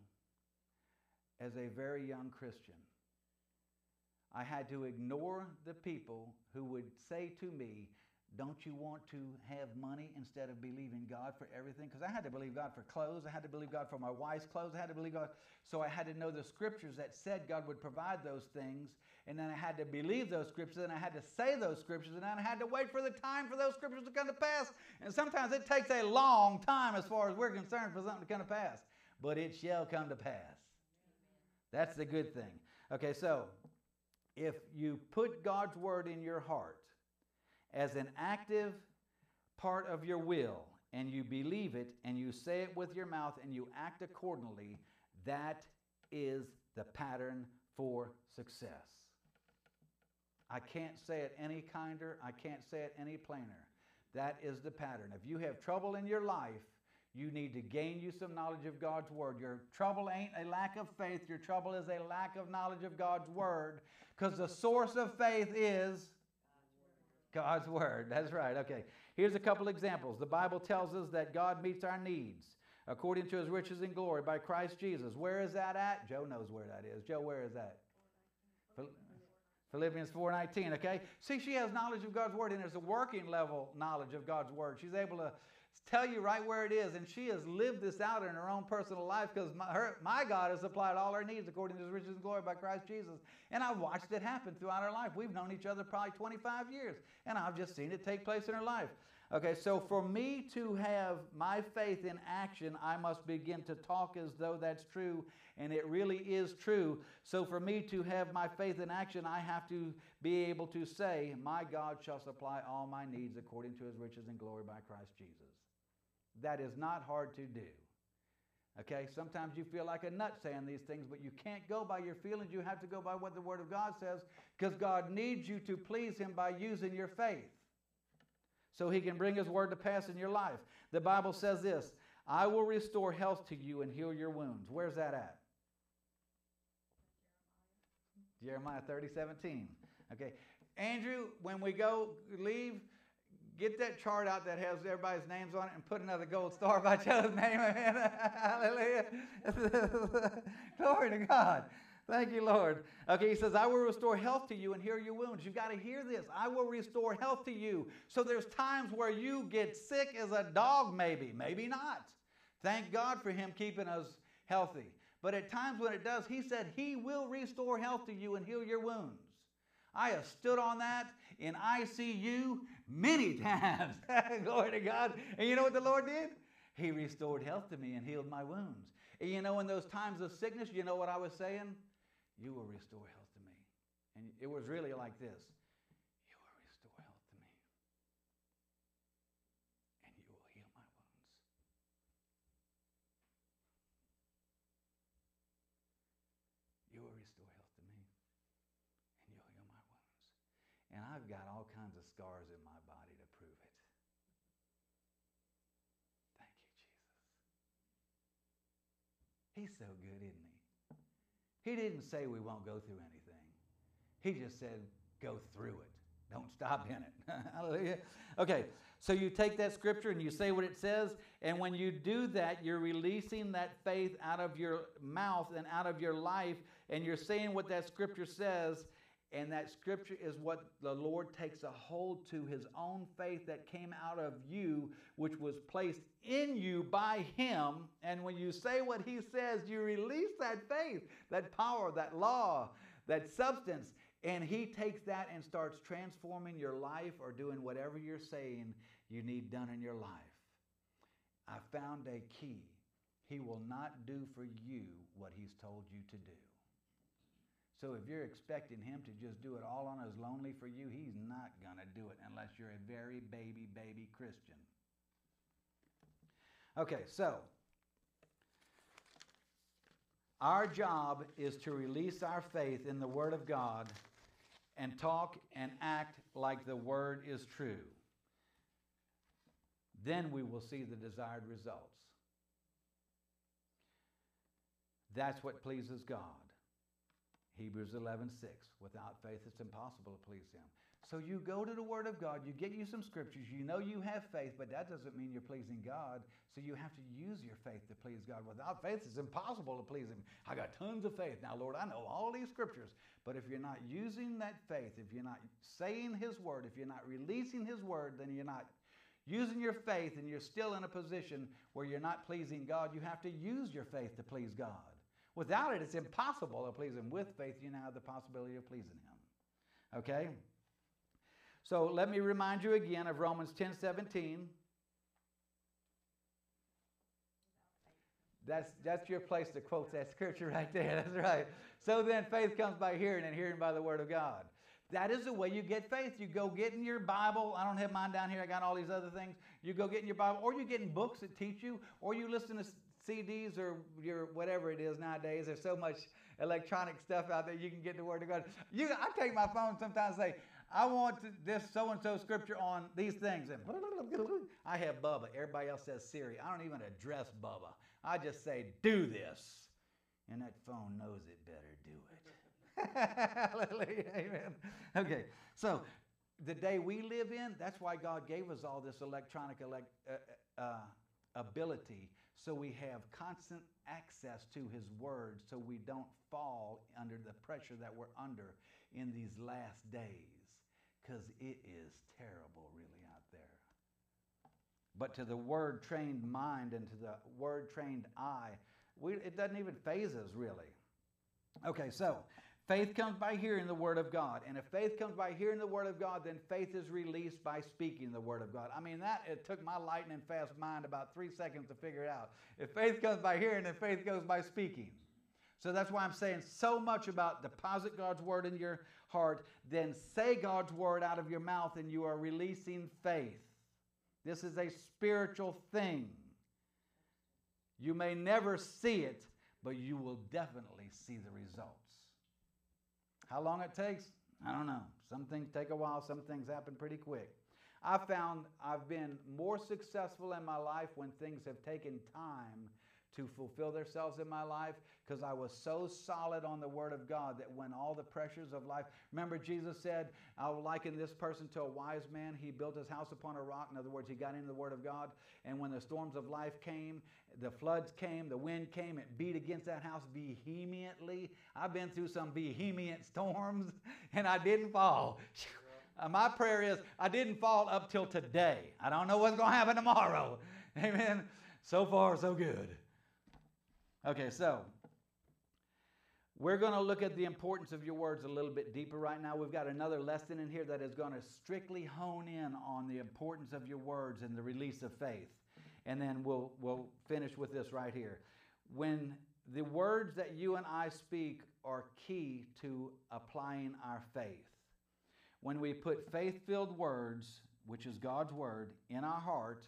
as a very young Christian. I had to ignore the people who would say to me, don't you want to have money instead of believing God for everything? Because I had to believe God for clothes. I had to believe God for my wife's clothes. I had to believe God. So I had to know the scriptures that said God would provide those things. And then I had to believe those scriptures. And I had to say those scriptures. And then I had to wait for the time for those scriptures to come to pass. And sometimes it takes a long time as far as we're concerned for something to come to pass. But it shall come to pass. That's the good thing. Okay, so if you put God's word in your heart, as an active part of your will and you believe it and you say it with your mouth and you act accordingly, that is the pattern for success. I can't say it any kinder, I can't say it any plainer. That is the pattern. If you have trouble in your life, you need to gain you some knowledge of God's Word. Your trouble ain't a lack of faith, your trouble is a lack of knowledge of God's Word because the source of faith is God's Word. That's right. Okay. Here's a couple examples. The Bible tells us that God meets our needs according to his riches and glory by Christ Jesus. Where is that at? Joe knows where that is. Joe, where is that? Philippians 4:19, okay? See, she has knowledge of God's word and there's a working level knowledge of God's word. She's able to tell you right where it is. And she has lived this out in her own personal life because my, her, my God has supplied all her needs according to his riches and glory by Christ Jesus. And I've watched it happen throughout her life. We've known each other probably 25 years, and I've just seen it take place in her life. Okay, so for me to have my faith in action, I must begin to talk as though that's true, and it really is true. So for me to have my faith in action, I have to be able to say, My God shall supply all my needs according to his riches and glory by Christ Jesus. That is not hard to do. Okay, sometimes you feel like a nut saying these things, but you can't go by your feelings. You have to go by what the Word of God says because God needs you to please Him by using your faith so He can bring His Word to pass in your life. The Bible says this I will restore health to you and heal your wounds. Where's that at? Jeremiah 30, 17. Okay. Andrew, when we go leave, get that chart out that has everybody's names on it and put another gold star by [LAUGHS] Joe's name. Hallelujah. [LAUGHS] Glory to God. Thank you, Lord. Okay, he says, I will restore health to you and heal your wounds. You've got to hear this. I will restore health to you. So there's times where you get sick as a dog, maybe, maybe not. Thank God for him keeping us healthy. But at times when it does, he said he will restore health to you and heal your wounds. I have stood on that in ICU many [LAUGHS] times. [LAUGHS] Glory to God. And you know what the Lord did? He restored health to me and healed my wounds. And you know, in those times of sickness, you know what I was saying? You will restore health to me. And it was really like this You will restore health to me. And you will heal my wounds. You will restore health to me. And you'll heal my wounds. And I've got all kinds of scars in my body to prove it. Thank you, Jesus. He's so good, isn't he? He didn't say we won't go through anything. He just said, go through it. Don't stop in it. [LAUGHS] Hallelujah. Okay, so you take that scripture and you say what it says, and when you do that, you're releasing that faith out of your mouth and out of your life, and you're saying what that scripture says, and that scripture is what the Lord takes a hold to his own faith that came out of you, which was placed in you by him. And when you say what he says, you release that faith, that power, that law, that substance. And he takes that and starts transforming your life or doing whatever you're saying you need done in your life. I found a key. He will not do for you what he's told you to do. So if you're expecting him to just do it all on his lonely for you, he's not going to do it unless you're a very baby, baby Christian. Okay, so our job is to release our faith in the Word of God and talk and act like the Word is true. Then we will see the desired results. That's what pleases God. Hebrews 11, 6. Without faith, it's impossible to please Him. So you go to the Word of God, you get you some scriptures, you know you have faith, but that doesn't mean you're pleasing God. So you have to use your faith to please God. Without faith, it's impossible to please Him. I got tons of faith. Now, Lord, I know all these scriptures, but if you're not using that faith, if you're not saying His Word, if you're not releasing His Word, then you're not using your faith and you're still in a position where you're not pleasing God. You have to use your faith to please God. Without it, it's impossible to please Him. With faith, you now have the possibility of pleasing Him. Okay? So let me remind you again of Romans 10 17. That's, that's your place to quote that scripture right there. [LAUGHS] That's right. So then faith comes by hearing, and hearing by the word of God. That is the way you get faith. You go get in your Bible. I don't have mine down here. I got all these other things. You go get in your Bible, or you get in books that teach you, or you listen to CDs or your whatever it is nowadays. There's so much electronic stuff out there you can get the Word of God. You, I take my phone sometimes and say, I want this so and so scripture on these things. And [LAUGHS] I have Bubba. Everybody else says Siri. I don't even address Bubba. I just say, do this. And that phone knows it better do it. [LAUGHS] Hallelujah. Amen. Okay. So the day we live in, that's why God gave us all this electronic elect, uh, uh, ability so we have constant access to His Word so we don't fall under the pressure that we're under in these last days because it is terrible, really, out there. But to the Word trained mind and to the Word trained eye, we, it doesn't even faze us, really. Okay, so Faith comes by hearing the Word of God. And if faith comes by hearing the Word of God, then faith is released by speaking the Word of God. I mean, that it took my lightning fast mind about three seconds to figure it out. If faith comes by hearing, then faith goes by speaking. So that's why I'm saying so much about deposit God's Word in your heart, then say God's Word out of your mouth, and you are releasing faith. This is a spiritual thing. You may never see it, but you will definitely see the results. How long it takes? I don't know. Some things take a while, some things happen pretty quick. I found I've been more successful in my life when things have taken time to fulfill themselves in my life because I was so solid on the Word of God that when all the pressures of life, remember Jesus said, I will liken this person to a wise man. He built his house upon a rock. In other words, he got into the Word of God. And when the storms of life came, the floods came, the wind came, it beat against that house vehemently. I've been through some vehement storms [LAUGHS] and I didn't fall. [LAUGHS] My prayer is I didn't fall up till today. I don't know what's going to happen tomorrow. [LAUGHS] Amen. So far, so good. Okay, so we're going to look at the importance of your words a little bit deeper right now. We've got another lesson in here that is going to strictly hone in on the importance of your words and the release of faith. And then we'll, we'll finish with this right here. When the words that you and I speak are key to applying our faith. When we put faith filled words, which is God's word, in our heart,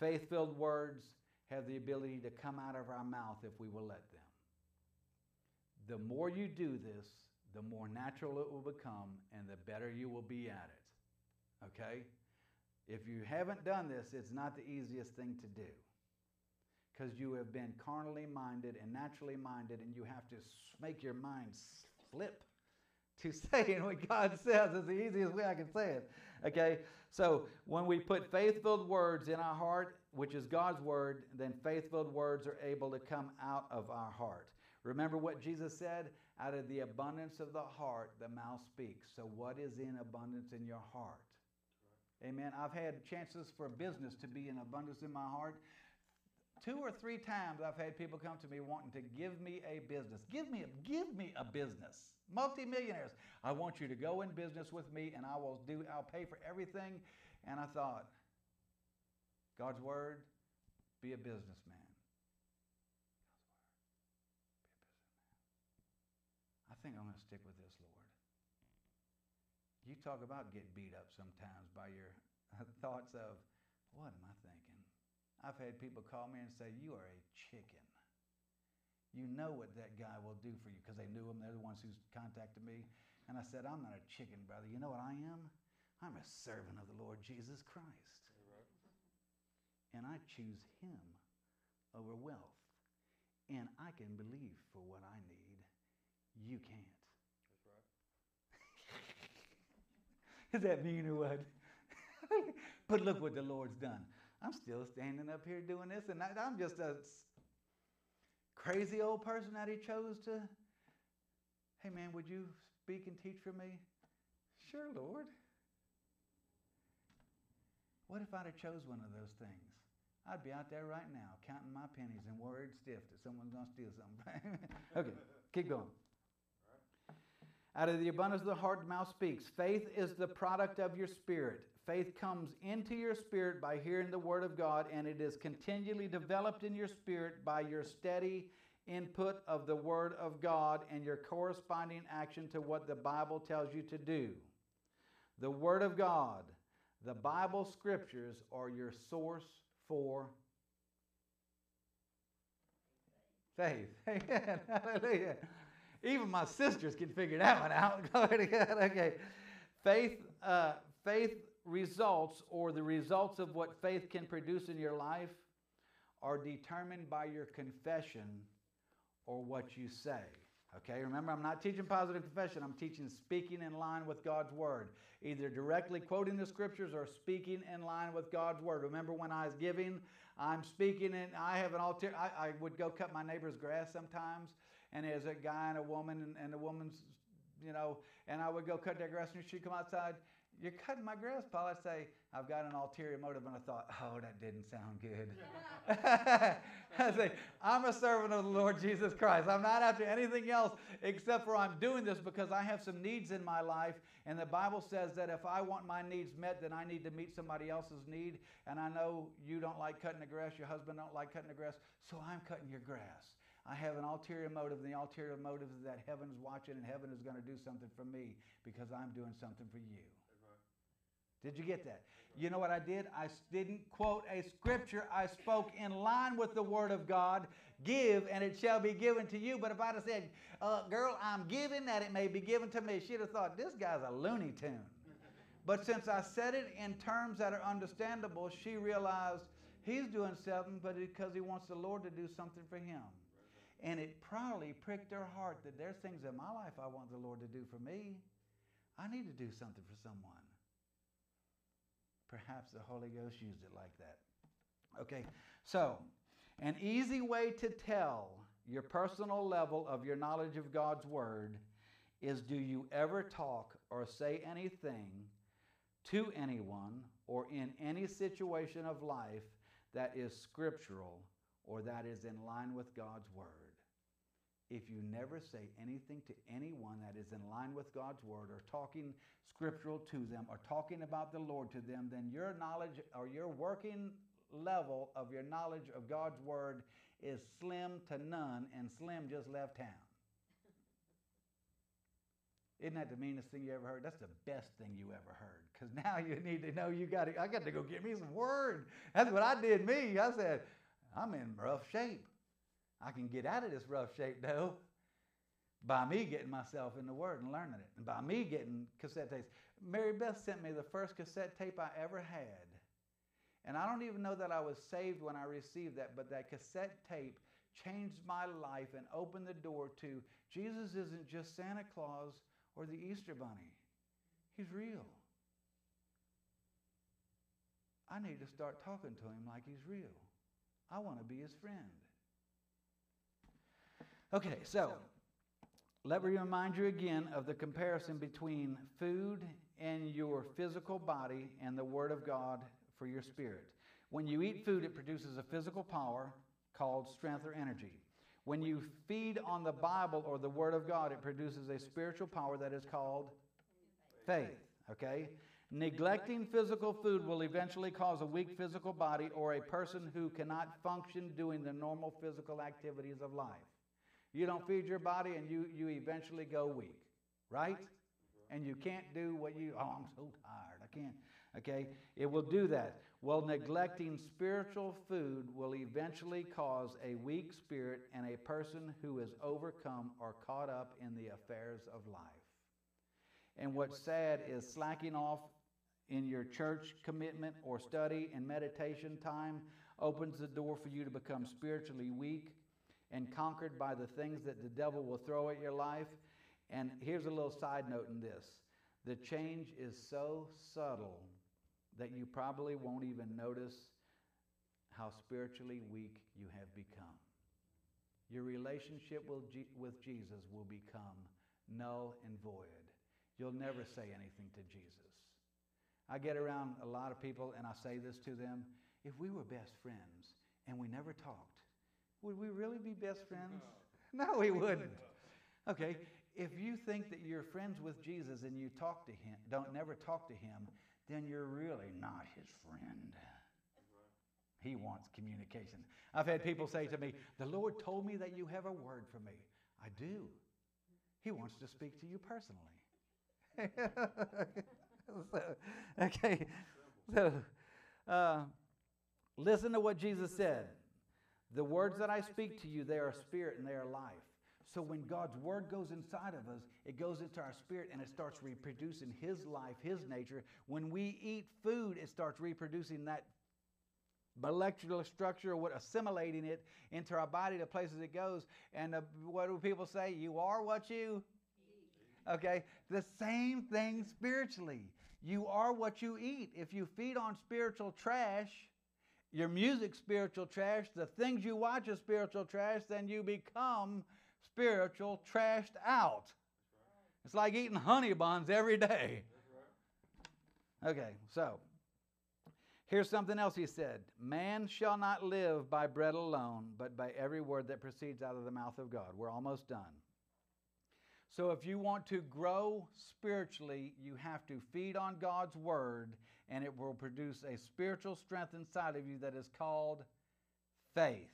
faith filled words have the ability to come out of our mouth if we will let them the more you do this, the more natural it will become and the better you will be at it. Okay? If you haven't done this, it's not the easiest thing to do because you have been carnally minded and naturally minded, and you have to make your mind slip to [LAUGHS] saying what God says. is the easiest way I can say it. Okay? So when we put faith filled words in our heart, which is God's word, then faith filled words are able to come out of our heart. Remember what Jesus said? Out of the abundance of the heart, the mouth speaks. So, what is in abundance in your heart? Amen. I've had chances for business to be in abundance in my heart. Two or three times I've had people come to me wanting to give me a business. Give me a, give me a business. Multimillionaires. I want you to go in business with me and I will do I'll pay for everything. And I thought, God's word, be a businessman. I think I'm going to stick with this, Lord. You talk about getting beat up sometimes by your [LAUGHS] thoughts of, what am I thinking? I've had people call me and say, You are a chicken. You know what that guy will do for you because they knew him. They're the ones who contacted me. And I said, I'm not a chicken, brother. You know what I am? I'm a servant of the Lord Jesus Christ. And I choose him over wealth. And I can believe for what I need you can't. That's right. [LAUGHS] Is that mean or what? [LAUGHS] but look what the Lord's done. I'm still standing up here doing this, and I, I'm just a crazy old person that He chose to. Hey, man, would you speak and teach for me? Sure, Lord. What if I'd have chose one of those things? I'd be out there right now counting my pennies and worried stiff that someone's going to steal something. [LAUGHS] okay, keep going. Out of the abundance of the heart, the mouth speaks. Faith is the product of your spirit. Faith comes into your spirit by hearing the word of God, and it is continually developed in your spirit by your steady input of the word of God and your corresponding action to what the Bible tells you to do. The word of God, the Bible scriptures are your source for faith. [LAUGHS] Amen. Hallelujah. Even my sisters can figure that one out. [LAUGHS] okay. Faith, uh, faith results, or the results of what faith can produce in your life, are determined by your confession or what you say. Okay, remember, I'm not teaching positive confession. I'm teaching speaking in line with God's word, either directly quoting the scriptures or speaking in line with God's word. Remember, when I was giving, I'm speaking, and I have an altar. I, I would go cut my neighbor's grass sometimes, and there's a guy and a woman, and, and the woman's, you know, and I would go cut their grass, and she'd come outside. You're cutting my grass, Paul. I'd say, I've got an ulterior motive. And I thought, oh, that didn't sound good. [LAUGHS] I say, I'm a servant of the Lord Jesus Christ. I'm not after anything else except for I'm doing this because I have some needs in my life. And the Bible says that if I want my needs met, then I need to meet somebody else's need. And I know you don't like cutting the grass, your husband don't like cutting the grass, so I'm cutting your grass. I have an ulterior motive, and the ulterior motive is that heaven's watching and heaven is going to do something for me because I'm doing something for you. Did you get that? You know what I did? I didn't quote a scripture. I spoke in line with the Word of God. Give, and it shall be given to you. But if I'd have said, uh, Girl, I'm giving that it may be given to me, she'd have thought, This guy's a Looney Tune. but since I said it in terms that are understandable, she realized He's doing something, but because he wants the Lord to do something for him. And it probably pricked her heart that there's things in my life I want the Lord to do for me. I need to do something for someone. Perhaps the Holy Ghost used it like that. Okay, so an easy way to tell your personal level of your knowledge of God's Word is do you ever talk or say anything to anyone or in any situation of life that is scriptural or that is in line with God's Word? If you never say anything to anyone that is in line with God's Word or talking scriptural to them or talking about the Lord to them, then your knowledge or your working level of your knowledge of God's Word is slim to none, and Slim just left town. Isn't that the meanest thing you ever heard? That's the best thing you ever heard. Because now you need to know you got to, I got to go get me some word. That's what I did me. I said, I'm in rough shape. I can get out of this rough shape though by me getting myself in the Word and learning it, and by me getting cassette tapes. Mary Beth sent me the first cassette tape I ever had. And I don't even know that I was saved when I received that, but that cassette tape changed my life and opened the door to Jesus isn't just Santa Claus or the Easter Bunny, He's real. I need to start talking to Him like He's real. I want to be His friend. Okay, so let me remind you again of the comparison between food and your physical body and the Word of God for your spirit. When you eat food, it produces a physical power called strength or energy. When you feed on the Bible or the Word of God, it produces a spiritual power that is called faith. Okay? Neglecting physical food will eventually cause a weak physical body or a person who cannot function doing the normal physical activities of life. You don't feed your body and you, you eventually go weak, right? And you can't do what you, oh, I'm so tired. I can't. Okay? It will do that. Well, neglecting spiritual food will eventually cause a weak spirit and a person who is overcome or caught up in the affairs of life. And what's sad is slacking off in your church commitment or study and meditation time opens the door for you to become spiritually weak and conquered by the things that the devil will throw at your life. And here's a little side note in this the change is so subtle that you probably won't even notice how spiritually weak you have become. Your relationship with, Jesus will become null and void. You'll never say anything to Jesus. I get around a lot of people and I say this to them if we were best friends and we never talked, would we really be best friends? [LAUGHS] No, we wouldn't. Okay, if you think that you're friends with Jesus and you talk to him, don't never talk to him, then you're really not his friend. He wants communication. I've had people say to me, The Lord told me that you have a word for me. I do. He wants to speak to you personally. [LAUGHS] so, okay, so uh, listen to what Jesus said. The words that I speak to you, they are spirit and they are life. So when God's word goes inside of us, it goes into our spirit and it starts reproducing His life, His nature. When we eat food, it starts reproducing that molecular structure, what assimilating it into our body, the places it goes. And uh, what do people say? You are what you eat. Okay, the same thing spiritually. You are what you eat. If you feed on spiritual trash, your music spiritual trash, the things you watch are spiritual trash, then you become spiritual trashed out. It's like eating honey buns every day. Okay, so here's something else he said Man shall not live by bread alone, but by every word that proceeds out of the mouth of God. We're almost done. So, if you want to grow spiritually, you have to feed on God's word, and it will produce a spiritual strength inside of you that is called faith.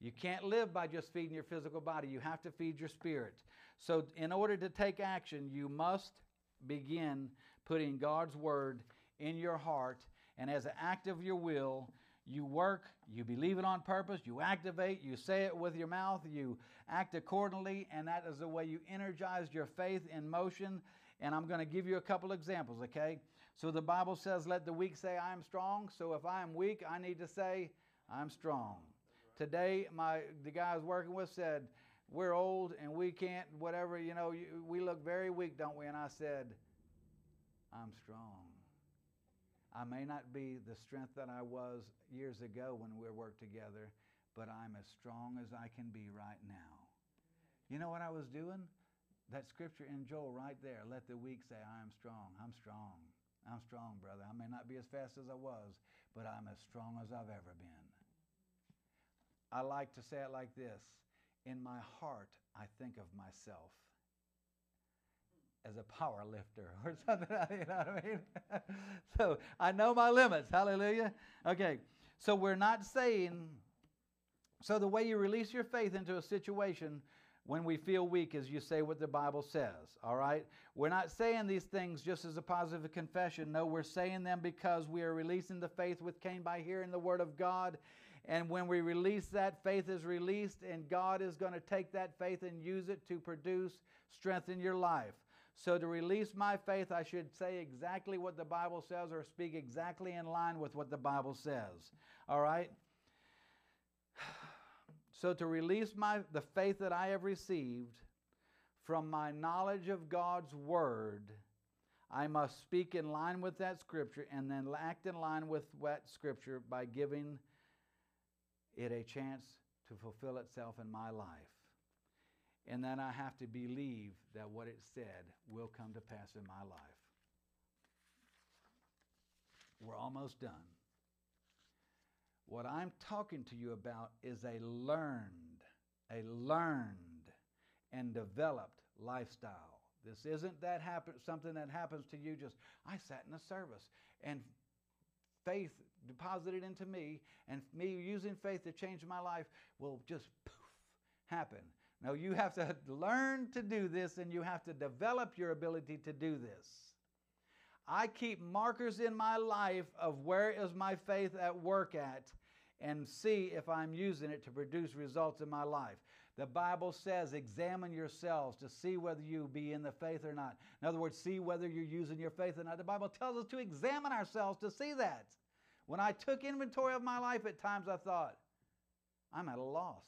You can't live by just feeding your physical body. You have to feed your spirit. So, in order to take action, you must begin putting God's word in your heart. And as an act of your will, you work, you believe it on purpose, you activate, you say it with your mouth, you act accordingly, and that is the way you energize your faith in motion. And I'm going to give you a couple examples, okay? So the Bible says, let the weak say, I am strong. So if I am weak, I need to say, I'm strong. Today, my the guy I was working with said, We're old and we can't, whatever, you know, we look very weak, don't we? And I said, I'm strong. I may not be the strength that I was years ago when we worked together, but I'm as strong as I can be right now. You know what I was doing? That scripture in Joel right there. Let the weak say, I am strong. I'm strong. I'm strong, brother. I may not be as fast as I was, but I'm as strong as I've ever been. I like to say it like this In my heart, I think of myself as a power lifter [LAUGHS] or something, [LAUGHS] you know what I mean? [LAUGHS] so I know my limits. Hallelujah. Okay, so we're not saying, so the way you release your faith into a situation when we feel weak is you say what the Bible says, all right? We're not saying these things just as a positive confession. No, we're saying them because we are releasing the faith with Cain by hearing the word of God. And when we release that, faith is released, and God is going to take that faith and use it to produce strength in your life. So, to release my faith, I should say exactly what the Bible says or speak exactly in line with what the Bible says. All right? So to release my the faith that I have received from my knowledge of God's word, I must speak in line with that scripture and then act in line with that scripture by giving it a chance to fulfill itself in my life. And then I have to believe that what it said will come to pass in my life. We're almost done. What I'm talking to you about is a learned, a learned and developed lifestyle. This isn't that happen, something that happens to you just, I sat in a service and faith deposited into me, and me using faith to change my life will just poof happen. No, you have to learn to do this and you have to develop your ability to do this. I keep markers in my life of where is my faith at work at and see if I'm using it to produce results in my life. The Bible says, examine yourselves to see whether you be in the faith or not. In other words, see whether you're using your faith or not. The Bible tells us to examine ourselves to see that. When I took inventory of my life, at times I thought, I'm at a loss.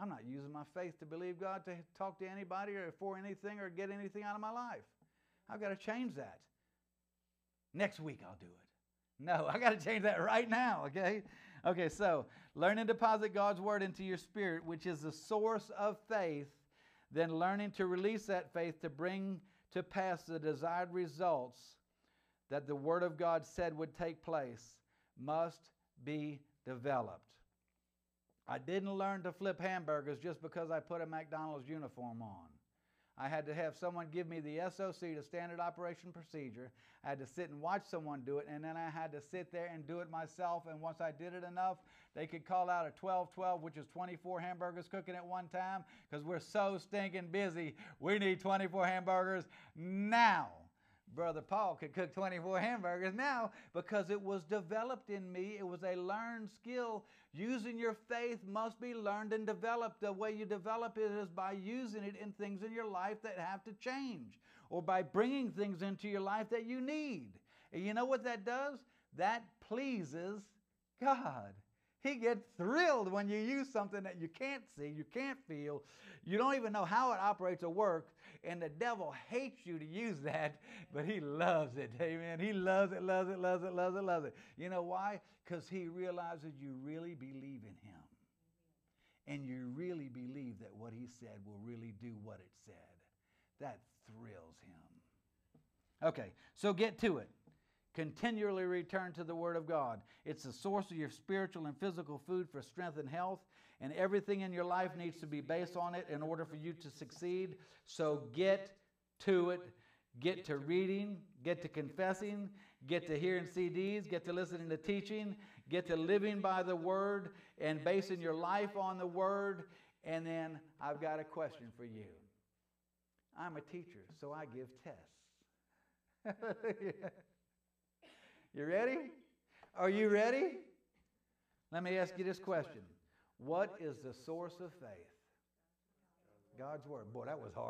I'm not using my faith to believe God to talk to anybody or for anything or get anything out of my life. I've got to change that. Next week I'll do it. No, [LAUGHS] I got to change that right now, okay? Okay, so learn and deposit God's word into your spirit, which is the source of faith, then learning to release that faith to bring to pass the desired results that the word of God said would take place must be developed. I didn't learn to flip hamburgers just because I put a McDonald's uniform on. I had to have someone give me the SOP, the standard operation procedure. I had to sit and watch someone do it, and then I had to sit there and do it myself. And once I did it enough, they could call out a 12 12, which is 24 hamburgers cooking at one time, because we're so stinking busy. We need 24 hamburgers now. Brother Paul could cook 24 hamburgers now because it was developed in me. It was a learned skill. Using your faith must be learned and developed. The way you develop it is by using it in things in your life that have to change or by bringing things into your life that you need. And you know what that does? That pleases God. He gets thrilled when you use something that you can't see, you can't feel, you don't even know how it operates or works, and the devil hates you to use that, but he loves it. Amen. He loves it, loves it, loves it, loves it, loves it. You know why? Because he realizes you really believe in him. And you really believe that what he said will really do what it said. That thrills him. Okay, so get to it. Continually return to the Word of God. It's the source of your spiritual and physical food for strength and health, and everything in your life needs to be based on it in order for you to succeed. So get to it. Get to reading, get to confessing, get to hearing CDs, get to listening to teaching, get to living by the Word and basing your life on the Word. And then I've got a question for you. I'm a teacher, so I give tests. [LAUGHS] You ready? Are you ready? Let me ask you this question What is the source of faith? God's Word. Boy, that was hard.